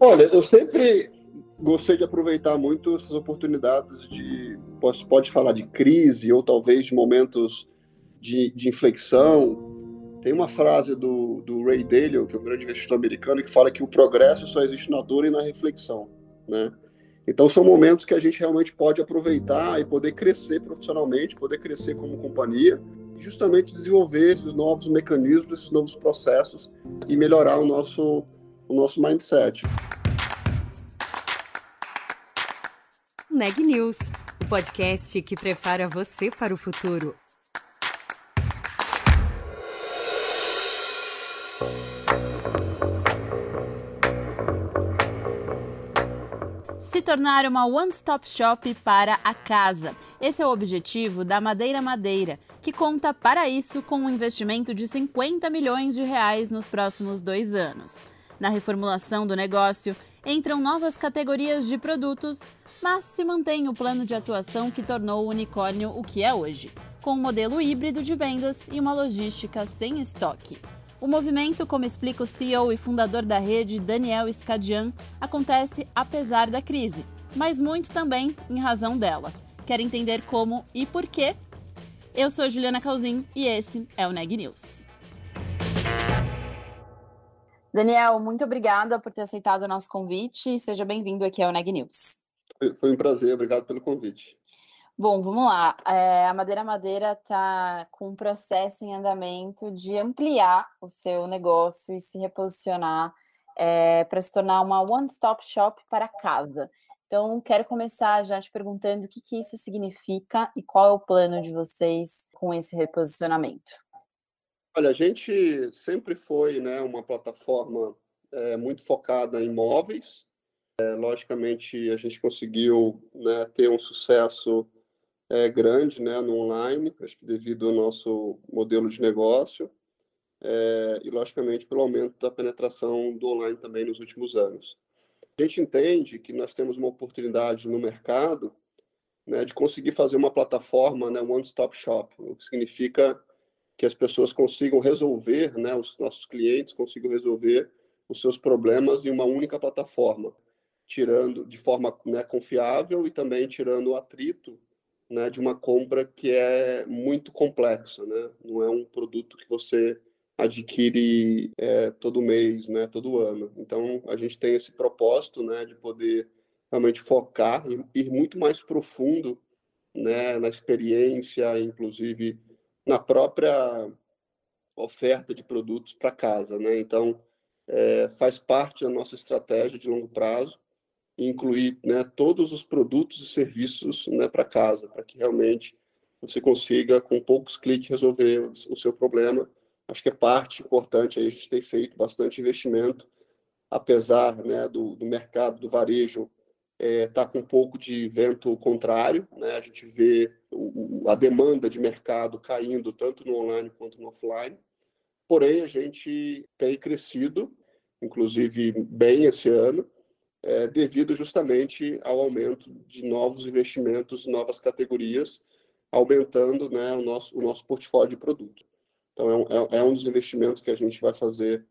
Olha, eu sempre gostei de aproveitar muito essas oportunidades de, pode, pode falar de crise ou talvez de momentos de, de inflexão. Tem uma frase do, do Ray Dalio, que é um grande investidor americano, que fala que o progresso só existe na dor e na reflexão, né? Então são momentos que a gente realmente pode aproveitar e poder crescer profissionalmente, poder crescer como companhia, e justamente desenvolver esses novos mecanismos, esses novos processos e melhorar o nosso, o nosso mindset. Neg News, o podcast que prepara você para o futuro. Se tornar uma one-stop shop para a casa. Esse é o objetivo da Madeira Madeira, que conta para isso com um investimento de 50 milhões de reais nos próximos dois anos. Na reformulação do negócio, entram novas categorias de produtos mas se mantém o plano de atuação que tornou o unicórnio o que é hoje, com um modelo híbrido de vendas e uma logística sem estoque. O movimento, como explica o CEO e fundador da rede, Daniel Scadian, acontece apesar da crise, mas muito também em razão dela. Quer entender como e por quê? Eu sou Juliana Calzin e esse é o Neg News. Daniel, muito obrigada por ter aceitado o nosso convite e seja bem-vindo aqui ao Neg News. Foi um prazer, obrigado pelo convite. Bom, vamos lá. É, a Madeira Madeira está com um processo em andamento de ampliar o seu negócio e se reposicionar é, para se tornar uma one-stop shop para casa. Então, quero começar já te perguntando o que, que isso significa e qual é o plano de vocês com esse reposicionamento. Olha, a gente sempre foi né, uma plataforma é, muito focada em móveis, é, logicamente, a gente conseguiu né, ter um sucesso é, grande né, no online, acho que devido ao nosso modelo de negócio, é, e, logicamente, pelo aumento da penetração do online também nos últimos anos. A gente entende que nós temos uma oportunidade no mercado né, de conseguir fazer uma plataforma né, one-stop shop, o que significa que as pessoas consigam resolver, né, os nossos clientes consigam resolver os seus problemas em uma única plataforma tirando de forma né, confiável e também tirando o atrito né, de uma compra que é muito complexa, né? Não é um produto que você adquire é, todo mês, né, todo ano. Então a gente tem esse propósito, né, de poder realmente focar e ir muito mais profundo, né, na experiência, inclusive na própria oferta de produtos para casa, né? Então é, faz parte da nossa estratégia de longo prazo incluir né, todos os produtos e serviços né, para casa, para que realmente você consiga, com poucos cliques, resolver o seu problema. Acho que é parte importante, aí a gente tem feito bastante investimento, apesar né, do, do mercado do varejo estar é, tá com um pouco de vento contrário, né? a gente vê o, a demanda de mercado caindo tanto no online quanto no offline, porém a gente tem crescido, inclusive bem esse ano, é, devido justamente ao aumento de novos investimentos, novas categorias, aumentando né, o, nosso, o nosso portfólio de produtos. Então, é um, é, é um dos investimentos que a gente vai fazer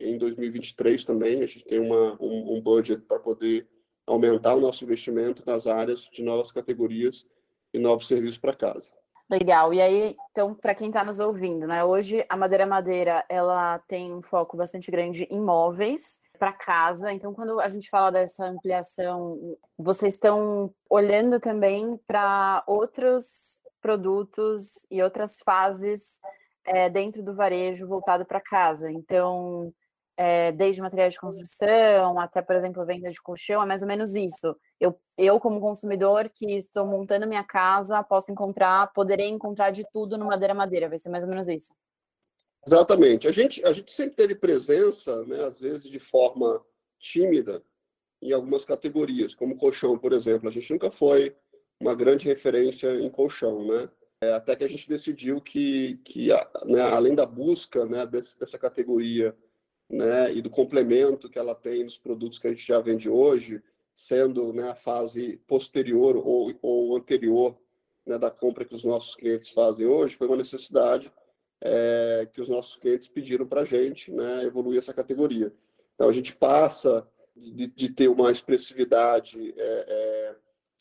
em 2023 também. A gente tem uma, um, um budget para poder aumentar o nosso investimento nas áreas de novas categorias e novos serviços para casa. Legal. E aí, então, para quem está nos ouvindo, né? Hoje a Madeira Madeira ela tem um foco bastante grande em móveis para casa. Então, quando a gente fala dessa ampliação, vocês estão olhando também para outros produtos e outras fases é, dentro do varejo voltado para casa. Então, é, desde materiais de construção até, por exemplo, venda de colchão, é mais ou menos isso. Eu, eu, como consumidor que estou montando minha casa, posso encontrar, poderei encontrar de tudo no Madeira Madeira, vai ser mais ou menos isso. Exatamente. A gente, a gente sempre teve presença, né, às vezes de forma tímida, em algumas categorias, como colchão, por exemplo. A gente nunca foi uma grande referência em colchão, né? É, até que a gente decidiu que, que né, além da busca né, dessa categoria né, e do complemento que ela tem nos produtos que a gente já vende hoje, sendo né, a fase posterior ou, ou anterior né, da compra que os nossos clientes fazem hoje, foi uma necessidade é, que os nossos clientes pediram para a gente né, evoluir essa categoria. Então, a gente passa de, de ter uma expressividade é,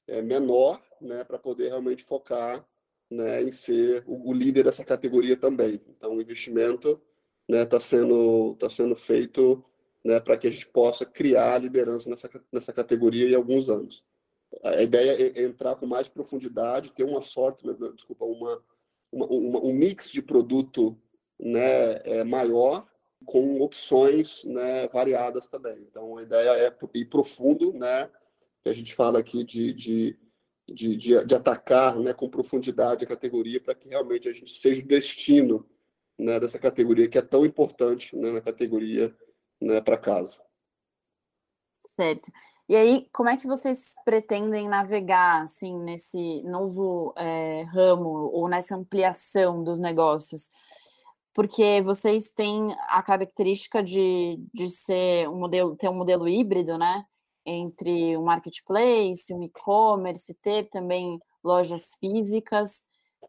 é, é menor, né, para poder realmente focar né, em ser o, o, líder dessa categoria também. Então, o investimento está né, tá sendo, tá sendo feito né, para que a gente possa criar liderança nessa, nessa categoria em alguns anos. A ideia é entrar com mais profundidade, ter uma sorte, né, desculpa, uma, uma, uma, um mix de produto né, é, maior com opções né, variadas também. Então, a ideia é ir profundo, né, que a gente fala aqui de, de, de, de, de atacar né, com profundidade a categoria para que realmente a gente seja o destino né, dessa categoria que é tão importante né, na categoria né, para casa. Certo. E aí, como é que vocês pretendem navegar assim nesse novo é, ramo ou nessa ampliação dos negócios? Porque vocês têm a característica de, de ser um modelo, ter um modelo híbrido, né? Entre um marketplace, um e-commerce, ter também lojas físicas.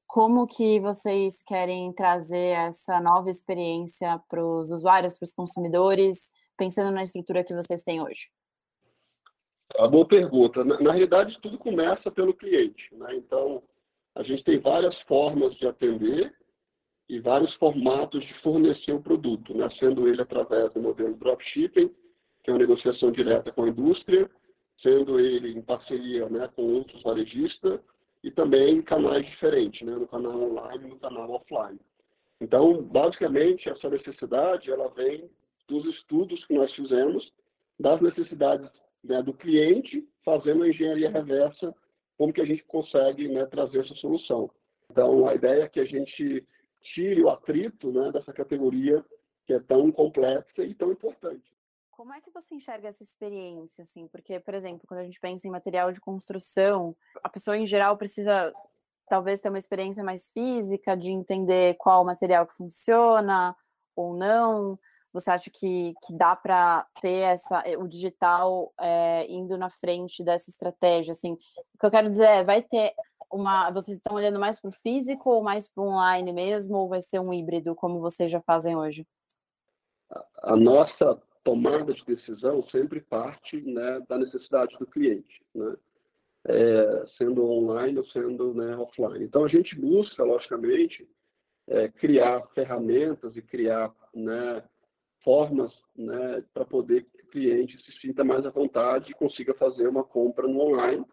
Como que vocês querem trazer essa nova experiência para os usuários, para os consumidores, pensando na estrutura que vocês têm hoje? A boa pergunta. Na, na realidade, tudo começa pelo cliente. Né? Então, a gente tem várias formas de atender e vários formatos de fornecer o produto, né? sendo ele através do modelo dropshipping, que é uma negociação direta com a indústria, sendo ele em parceria né, com outros varejistas e também canais diferentes, né, no canal online e no canal offline. Então, basicamente, essa necessidade ela vem dos estudos que nós fizemos das necessidades né, do cliente, fazendo a engenharia reversa, como que a gente consegue né, trazer essa solução. Então, a ideia é que a gente tire o atrito né, dessa categoria que é tão complexa e tão importante. Como é que você enxerga essa experiência, assim? Porque, por exemplo, quando a gente pensa em material de construção, a pessoa em geral precisa talvez ter uma experiência mais física de entender qual material que funciona ou não. Você acha que, que dá para ter essa, eh, o digital é, indo na frente dessa estratégia? Assim, o que eu quero dizer é, vai ter uma. Vocês estão olhando mais para o físico ou mais para o online mesmo, ou vai ser um híbrido, como vocês já fazem hoje? A nossa tomada de decisão sempre parte né, da necessidade do cliente, né? É, sendo online ou sendo né, offline. Então, a gente busca, logicamente, é, criar ferramentas e criar né, formas né, para poder que o cliente se sinta mais à vontade e consiga fazer uma compra no online.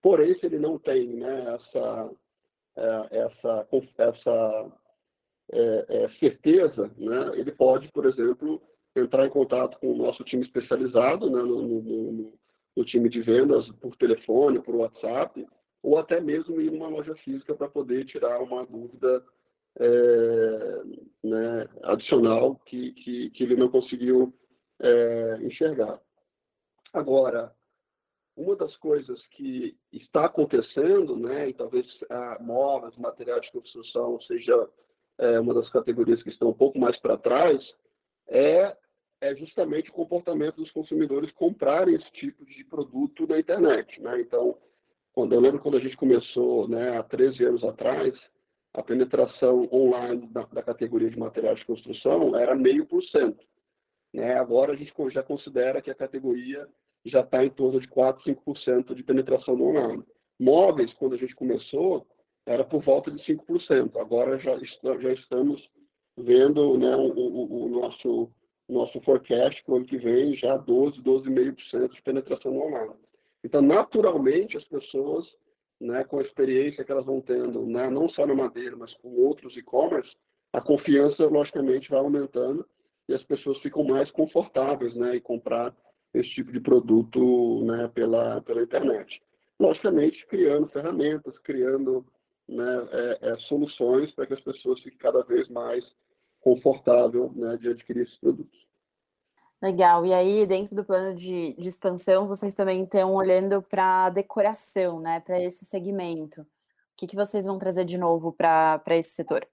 Porém, se ele não tem né, essa, é, essa, essa é, é, certeza, né, ele pode, por exemplo, entrar em contato com o nosso time especializado, né, no, no, no, time de vendas por telefone, por WhatsApp, ou até mesmo ir numa loja física para poder tirar uma dúvida é, né, adicional que, que, que, ele não conseguiu é, enxergar. Agora, uma das coisas que está acontecendo, né, e talvez a móveis, material de construção seja é, uma das categorias que estão um pouco mais para trás, é, é justamente o comportamento dos consumidores comprarem esse tipo de produto na internet. Né? Então, quando eu lembro quando a gente começou, né, há 13 anos atrás, a penetração online da, da categoria de materiais de construção era meio por cento. Né? Agora a gente já considera que a categoria já está em torno de 4, 5% de penetração no online. Móveis, quando a gente começou, era por volta de 5%. Agora já, já estamos vendo né, o, o, o nosso, nosso forecast para o ano que vem já 12, 12,5% de penetração no online. Então, naturalmente, as pessoas né, com a experiência que elas vão tendo, né, não só na Madeira, mas com outros e-commerce, a confiança, logicamente, vai aumentando e as pessoas ficam mais confortáveis né, em comprar esse tipo de produto né, pela, pela internet. Logicamente, criando ferramentas, criando né, é, é, soluções para que as pessoas fiquem cada vez mais confortáveis né, de adquirir esses produtos. Legal. E aí, dentro do plano de, de expansão, vocês também estão olhando para decoração, né? Para esse segmento. O que, que vocês vão trazer de novo para esse setor?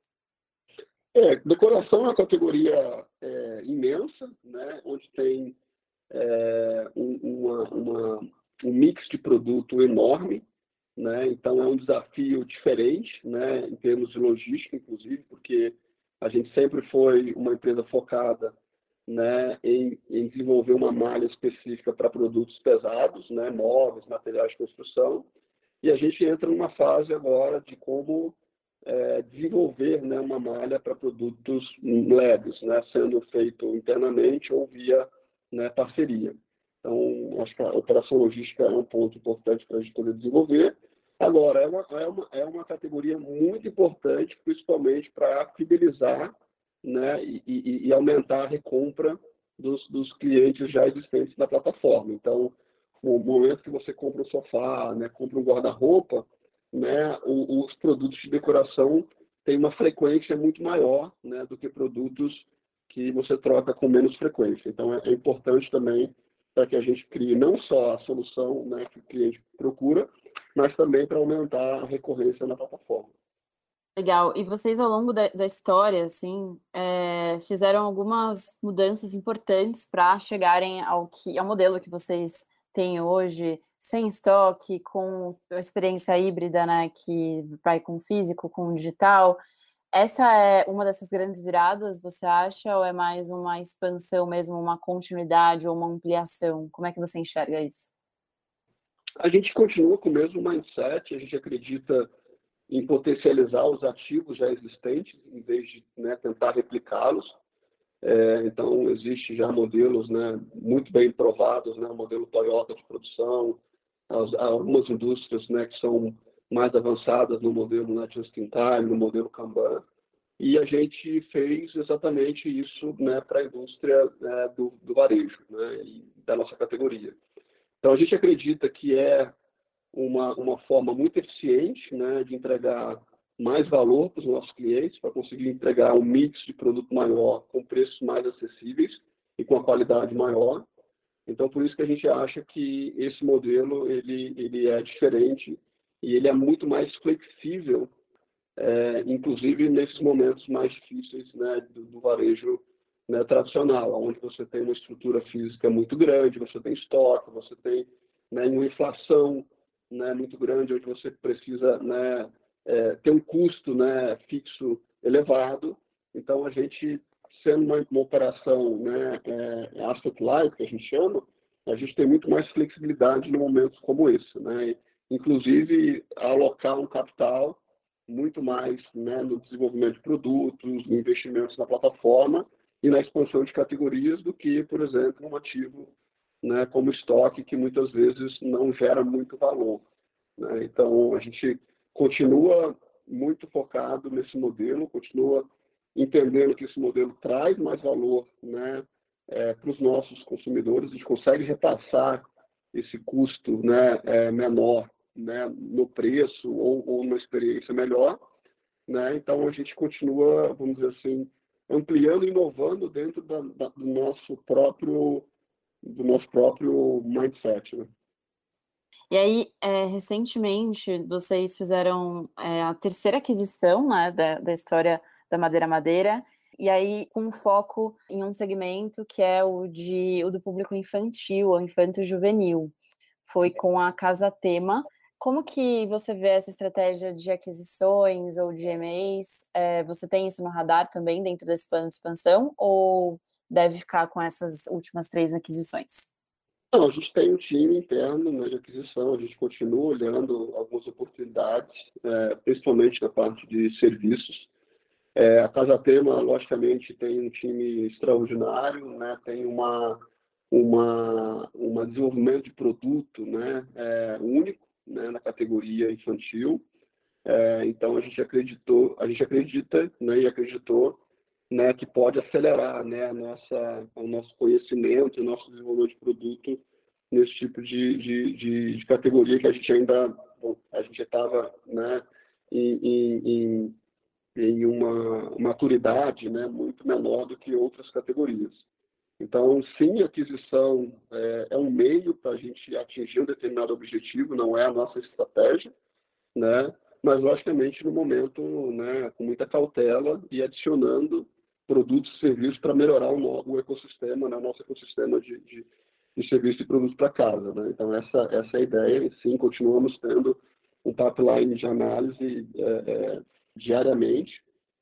É, decoração é uma categoria é, imensa, né? Onde tem é, uma, uma, um mix de produto enorme, né? Então é um desafio diferente, né? Em termos de logística, inclusive, porque a gente sempre foi uma empresa focada né, em, em, desenvolver uma malha específica para produtos pesados, né, móveis, materiais de construção, e a gente entra numa fase agora de como é, desenvolver né, uma malha para produtos leves, né, sendo feito internamente ou via né, parceria. Então, acho que a operação logística é um ponto importante para a gente poder desenvolver. Agora, é uma, é uma, é uma categoria muito importante, principalmente para fidelizar né, e, e, e, aumentar a recompra dos, dos clientes já existentes na plataforma. Então, no momento que você compra um sofá, né, compra um guarda-roupa, né, os produtos de decoração têm uma frequência muito maior né, do que produtos que você troca com menos frequência. Então, é, é importante também para que a gente crie não só a solução né, que o cliente procura, mas também para aumentar a recorrência na plataforma. Legal. E vocês, ao longo da, da história, assim, é, fizeram algumas mudanças importantes para chegarem ao, que, ao modelo que vocês têm hoje, sem estoque, com a experiência híbrida, né, que vai com físico, com digital. Essa é uma dessas grandes viradas, você acha, ou é mais uma expansão mesmo, uma continuidade ou uma ampliação? Como é que você enxerga isso? A gente continua com o mesmo mindset, a gente acredita em potencializar os ativos já existentes, em vez de né, tentar replicá-los. É, então, existe já modelos né, muito bem provados, né, o modelo Toyota de produção, as, algumas indústrias né, que são mais avançadas no modelo né, Just in Time, no modelo Kanban, e a gente fez exatamente isso né, para a indústria né, do, do, varejo, né, da nossa categoria. Então, a gente acredita que é uma, uma forma muito eficiente né, de entregar mais valor para os nossos clientes, para conseguir entregar um mix de produto maior, com preços mais acessíveis e com a qualidade maior. Então, por isso que a gente acha que esse modelo ele, ele é diferente e ele é muito mais flexível, é, inclusive nesses momentos mais difíceis né, do, do varejo né, tradicional, onde você tem uma estrutura física muito grande, você tem estoque, você tem né, uma inflação né, muito grande, onde você precisa né, é, ter um custo né, fixo elevado. Então, a gente, sendo uma, uma operação né, é, asset light, que a gente chama, a gente tem muito mais flexibilidade no momentos como esse. Né? Inclusive alocar um capital muito mais né, no desenvolvimento de produtos, investimentos na plataforma e na expansão de categorias do que, por exemplo, um ativo né, como estoque que muitas vezes não gera muito valor. Né? Então, a gente continua muito focado nesse modelo, continua entendendo que esse modelo traz mais valor né, é, para os nossos consumidores, a gente consegue repassar esse custo né, é, menor né, no preço ou, ou numa experiência melhor. Né? Então, a gente continua, vamos dizer assim, ampliando e inovando dentro da, da, do nosso próprio do nosso próprio mindset. Né? E aí, é, recentemente, vocês fizeram é, a terceira aquisição né, da, da história da Madeira Madeira, e aí com foco em um segmento que é o, de, o do público infantil, ou infanto-juvenil. Foi com a Casa Tema, como que você vê essa estratégia de aquisições ou de EMAs? É, você tem isso no radar também dentro desse plano de expansão ou deve ficar com essas últimas três aquisições? Não, a gente tem um time interno né, de aquisição, a gente continua olhando algumas oportunidades, é, principalmente na parte de serviços. É, a Casa Tema, logicamente, tem um time extraordinário, né, tem uma, uma, uma desenvolvimento de produto né, é, único, né, na categoria infantil. É, então a gente acreditou, a gente acredita né, e acreditou né, que pode acelerar né, a nossa, o nosso conhecimento, o nosso desenvolvimento de produto nesse tipo de, de, de, de categoria que a gente ainda bom, a gente estava né, em, em, em, uma maturidade né, muito menor do que outras categorias. Então, sim, aquisição é, é um meio para a gente atingir um determinado objetivo, não é a nossa estratégia, né? mas, logicamente, no momento, né, com muita cautela e adicionando produtos e serviços para melhorar o, o ecossistema, né, o nosso ecossistema de, de, de e produtos para casa. Né? Então, essa, essa é a ideia, e sim, continuamos tendo um pipeline de análise é, é, diariamente,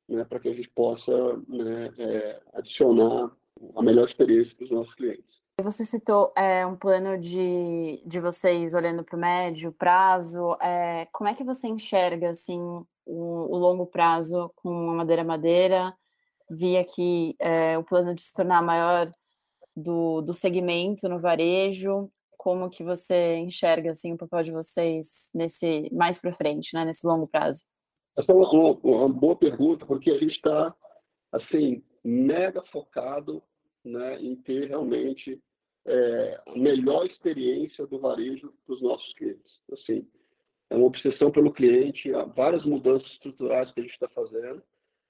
né, para que a gente possa né, é, adicionar a melhor experiência para os nossos clientes. Você citou é, um plano de, de vocês olhando para o médio prazo. É, como é que você enxerga assim o, o longo prazo com a madeira madeira? Vi aqui é, o plano de se tornar maior do, do segmento no varejo. Como que você enxerga assim o papel de vocês nesse mais para frente, né, nesse longo prazo? Essa é uma, uma, uma boa pergunta porque a gente está assim mega focado né, em ter realmente é, a melhor experiência do varejo para os nossos clientes. Assim, é uma obsessão pelo cliente, há várias mudanças estruturais que a gente está fazendo,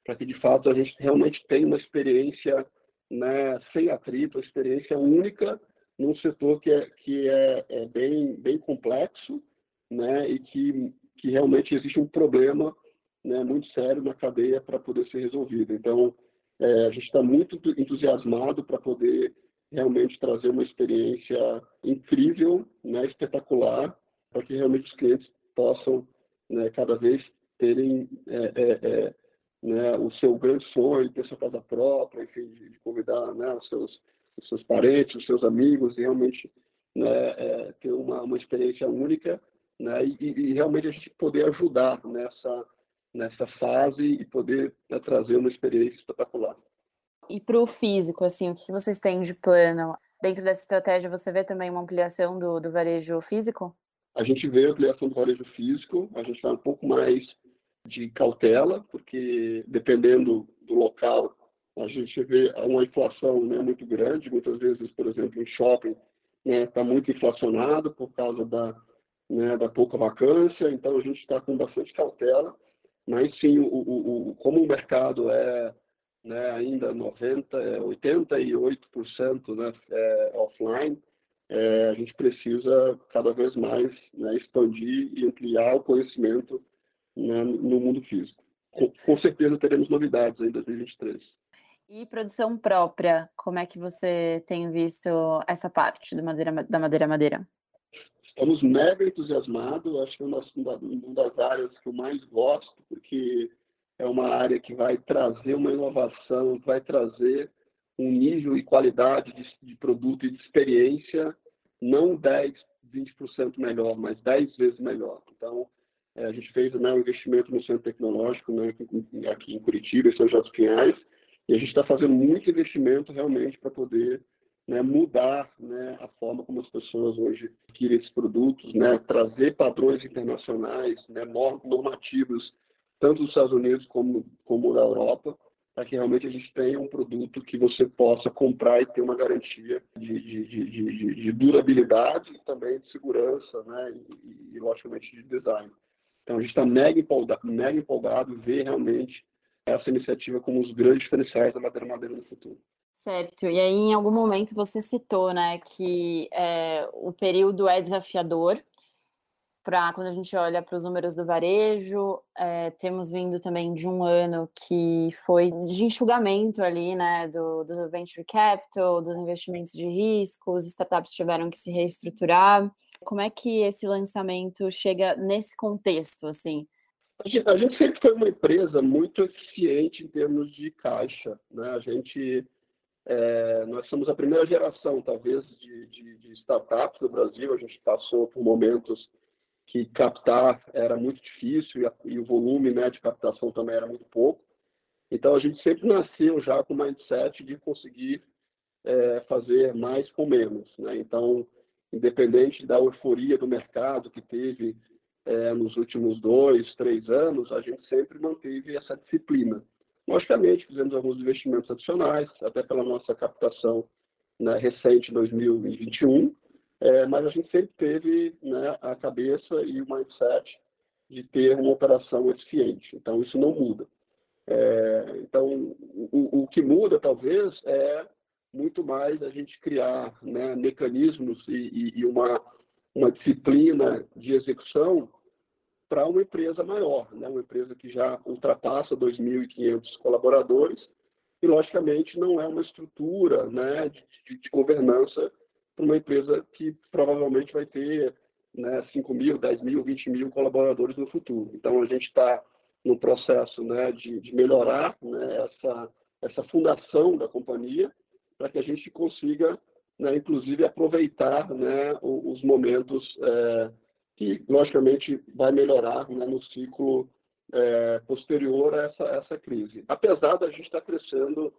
para que de fato a gente realmente tenha uma experiência né, sem atrito, uma experiência única num setor que é, que é, é bem, bem complexo né, e que, que realmente existe um problema né, muito sério na cadeia para poder ser resolvido. Então, é, a gente está muito entusiasmado para poder realmente trazer uma experiência incrível, né, espetacular, para que realmente os clientes possam né, cada vez terem é, é, é, né, o seu grande sonho ter sua casa própria, enfim, de, de convidar né, os, seus, os seus parentes, os seus amigos, e realmente né, é, ter uma, uma experiência única né, e, e, realmente a gente poder ajudar nessa, nessa fase e poder né, trazer uma experiência espetacular. E para o físico, assim, o que vocês têm de plano? Dentro dessa estratégia, você vê também uma ampliação do, do varejo físico? A gente vê a ampliação do varejo físico, a gente está um pouco mais de cautela, porque dependendo do local, a gente vê uma inflação né, muito grande. Muitas vezes, por exemplo, em shopping, está né, tá muito inflacionado por causa da, né, da pouca vacância, então a gente está com bastante cautela. Mas sim, o, o, o, como o mercado é né, ainda 90, 88% né, é, offline, é, a gente precisa cada vez mais né, expandir e ampliar o conhecimento né, no mundo físico. Com, com, certeza teremos novidades em 2023. E produção própria, como é que você tem visto essa parte do madeira, da madeira madeira? Estamos mega entusiasmados, acho que é uma, uma das áreas que eu mais gosto, porque é uma área que vai trazer uma inovação, vai trazer um nível e qualidade de, de produto e de experiência não 10, 20% melhor, mas 10 vezes melhor. Então, é, a gente fez né, um investimento no centro tecnológico né, aqui em Curitiba, em São José dos Pinhais, e a gente está fazendo muito investimento realmente para poder né, mudar né, a forma como as pessoas hoje adquirem esses produtos, né, trazer padrões internacionais, né, normativos tanto dos Estados Unidos como, como da Europa, para que realmente a gente tenha um produto que você possa comprar e ter uma garantia de, de, de, de durabilidade e também de segurança, né? E, e, logicamente de design. Então a gente está mega empolgado, mega empolgado em ver realmente essa iniciativa como os grandes diferenciais da madeira madeira no futuro. Certo. E aí, em algum momento, você citou né, que é, o período é desafiador, para quando a gente olha para os números do varejo, é, temos vindo também de um ano que foi de enxugamento ali, né, do, do venture capital, dos investimentos de risco, os startups tiveram que se reestruturar. Como é que esse lançamento chega nesse contexto, assim? A gente, sempre foi uma empresa muito eficiente em termos de caixa, né? A gente é, nós somos a primeira geração, talvez, de, de, de startups no Brasil. A gente passou por momentos que captar era muito difícil e, a, e o volume né, de captação também era muito pouco. Então a gente sempre nasceu já com o mindset de conseguir é, fazer mais com menos. Né? Então, independente da euforia do mercado que teve é, nos últimos dois, três anos, a gente sempre manteve essa disciplina. Logicamente, fizemos alguns investimentos adicionais, até pela nossa captação né, recente 2021, é, mas a gente sempre teve né, a cabeça e o mindset de ter uma operação eficiente. Então, isso não muda. É, então, o, o, que muda, talvez, é muito mais a gente criar né, mecanismos e, e, uma, uma disciplina de execução para uma empresa maior, né? uma empresa que já ultrapassa 2.500 colaboradores e, logicamente, não é uma estrutura né, de, de, de governança para uma empresa que provavelmente vai ter né, 5 mil, 10 mil, 20 mil colaboradores no futuro. Então, a gente está no processo né, de, de melhorar né, essa, essa fundação da companhia para que a gente consiga, né, inclusive, aproveitar né, os momentos é, que, logicamente, vai melhorar né, no ciclo é, posterior a essa, essa crise. Apesar da gente estar crescendo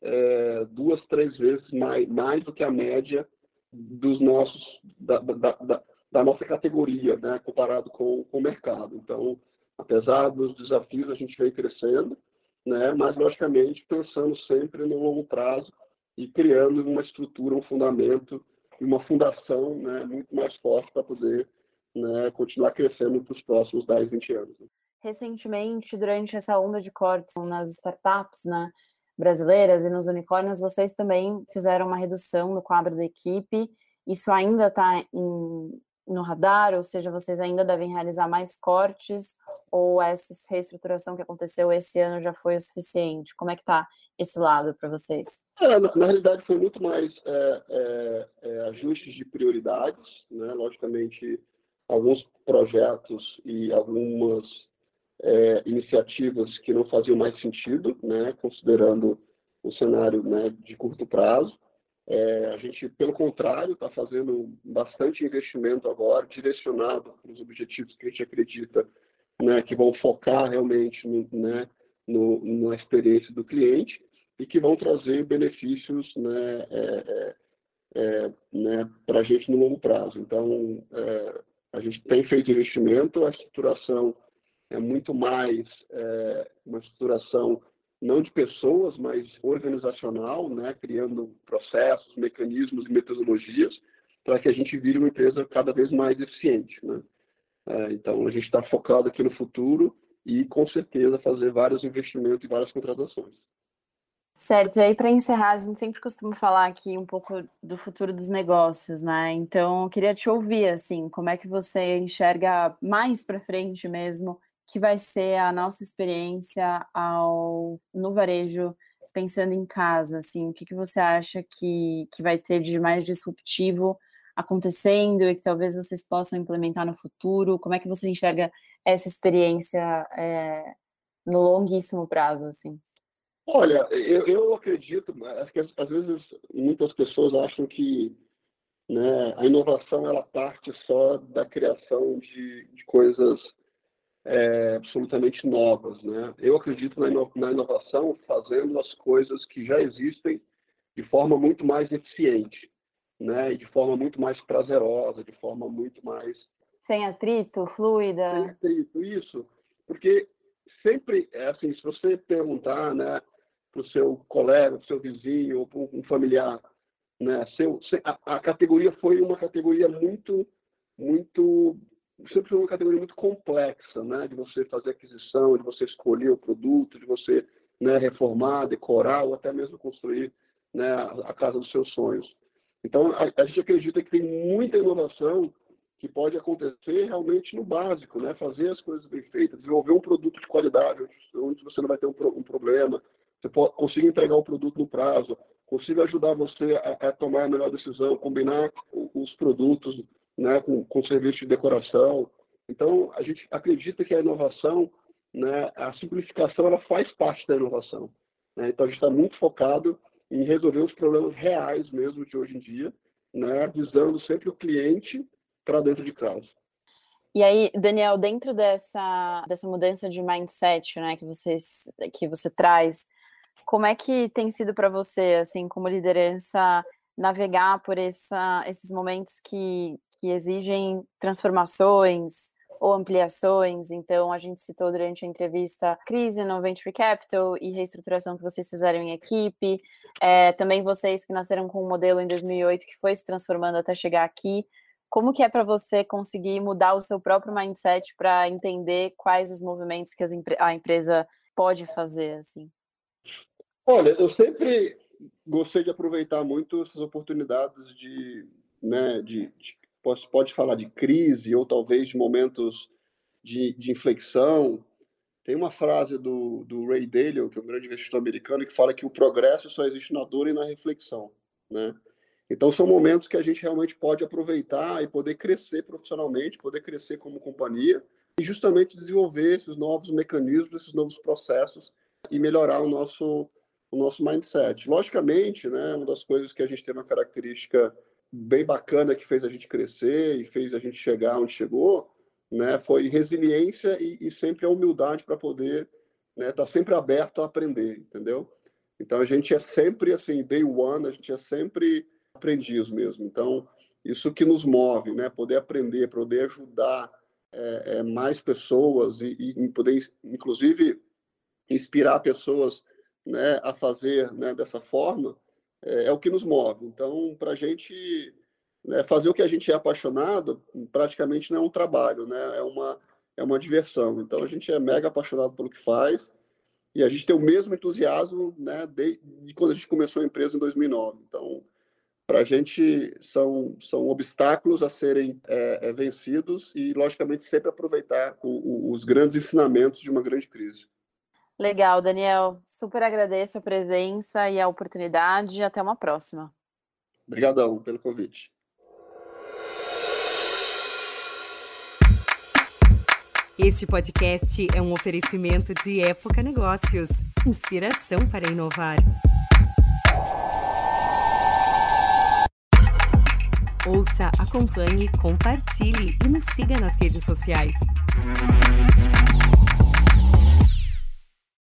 é, duas, três vezes mais, mais do que a média dos nossos, da, da, da, da nossa categoria, né, comparado com, com o mercado. Então, apesar dos desafios, a gente vem crescendo, né, mas, logicamente, pensando sempre no longo prazo e criando uma estrutura, um fundamento uma fundação né, muito mais forte para poder né, continuar crescendo para os próximos 10, 20 anos. Né. Recentemente, durante essa onda de cortes nas startups né, brasileiras e nos unicórnios, vocês também fizeram uma redução no quadro da equipe. Isso ainda está no radar, ou seja, vocês ainda devem realizar mais cortes, ou essa reestruturação que aconteceu esse ano já foi o suficiente? Como é que está esse lado para vocês? É, na, na, realidade, foi muito mais é, é, é, ajustes de prioridades, né? logicamente, alguns projetos e algumas é, iniciativas que não faziam mais sentido, né? considerando o cenário né, de curto prazo. É, a gente, pelo contrário, está fazendo bastante investimento agora, direcionado para os objetivos que a gente acredita né, que vão focar realmente no, né, no, na experiência do cliente e que vão trazer benefícios né, é, é, é né, para a gente no longo prazo. Então, é, a gente tem feito investimento, a estruturação é muito mais é, uma estruturação não de pessoas, mas organizacional, né, criando processos, mecanismos e metodologias para que a gente vire uma empresa cada vez mais eficiente. Né? É, então, a gente está focado aqui no futuro e, com certeza, fazer vários investimentos e várias contratações. Certo, e aí para encerrar, a gente sempre costuma falar aqui um pouco do futuro dos negócios, né? Então, eu queria te ouvir, assim, como é que você enxerga mais para frente mesmo que vai ser a nossa experiência ao, no varejo, pensando em casa, assim, o que, que você acha que, que vai ter de mais disruptivo acontecendo e que talvez vocês possam implementar no futuro? Como é que você enxerga essa experiência é, no longuíssimo prazo, assim? Olha, eu, eu acredito, que às vezes muitas pessoas acham que né, a inovação ela parte só da criação de, de coisas é, absolutamente novas. Né? Eu acredito na, ino na inovação fazendo as coisas que já existem de forma muito mais eficiente, né? E de forma muito mais prazerosa, de forma muito mais sem atrito, fluida. Sem atrito, isso, porque sempre é assim, se você perguntar, né, para o seu colega, para o seu vizinho ou para um familiar, né, seu, a, a categoria foi uma categoria muito, muito sempre foi uma categoria muito complexa, né? De você fazer aquisição, de você escolher o produto, de você né, reformar, decorar ou até mesmo construir né, a casa dos seus sonhos. Então, a, a, gente acredita que tem muita inovação que pode acontecer realmente no básico, né? Fazer as coisas bem feitas, desenvolver um produto de qualidade, onde você não vai ter um, problema, você consiga entregar o produto no prazo, consiga ajudar você a, a tomar a melhor decisão, combinar os produtos né, com, com serviço de decoração. Então, a gente acredita que a inovação, né, a simplificação, ela faz parte da inovação. Né? Então, a gente está muito focado em resolver os problemas reais mesmo de hoje em dia, né, visando sempre o cliente para dentro de casa. E aí, Daniel, dentro dessa, dessa mudança de mindset né, que, vocês, que você traz, como é que tem sido para você, assim, como liderança, navegar por essa, esses momentos que, que exigem transformações ou ampliações. Então, a gente citou durante a entrevista crise no Venture Capital e reestruturação que vocês fizeram em equipe. É, também vocês que nasceram com um modelo em 2008 que foi se transformando até chegar aqui. Como que é para você conseguir mudar o seu próprio mindset para entender quais os movimentos que a empresa pode fazer, assim? Olha, eu sempre gostei de aproveitar muito essas oportunidades de, né, de, de pode, falar de crise ou talvez de momentos de, de inflexão. Tem uma frase do, do Ray Dalio, que é um grande investidor americano, que fala que o progresso só existe na dor e na reflexão, né? Então são momentos que a gente realmente pode aproveitar e poder crescer profissionalmente, poder crescer como companhia e justamente desenvolver esses novos mecanismos, esses novos processos e melhorar o nosso o nosso mindset. Logicamente, né, uma das coisas que a gente tem uma característica bem bacana que fez a gente crescer e fez a gente chegar onde chegou, né, foi resiliência e, e sempre a humildade para poder estar né, tá sempre aberto a aprender, entendeu? Então a gente é sempre assim, day one, a gente é sempre aprendiz mesmo. Então isso que nos move, né, poder aprender, poder ajudar é, é, mais pessoas e, e poder, inclusive, inspirar pessoas né, a fazer né, dessa forma, é, é, o que nos move. Então, para a gente né, fazer o que a gente é apaixonado, praticamente não é um trabalho, né, é, uma, é uma diversão. Então, a gente é mega apaixonado pelo que faz e a gente tem o mesmo entusiasmo né, de, de quando a gente começou a empresa em 2009. Então, para a gente são, são obstáculos a serem é, é, vencidos e, logicamente, sempre aproveitar o, o, os grandes ensinamentos de uma grande crise. Legal, Daniel. Super agradeço a presença e a oportunidade. Até uma próxima. Obrigadão pelo convite. Este podcast é um oferecimento de Época Negócios inspiração para inovar. Ouça, acompanhe, compartilhe e nos siga nas redes sociais.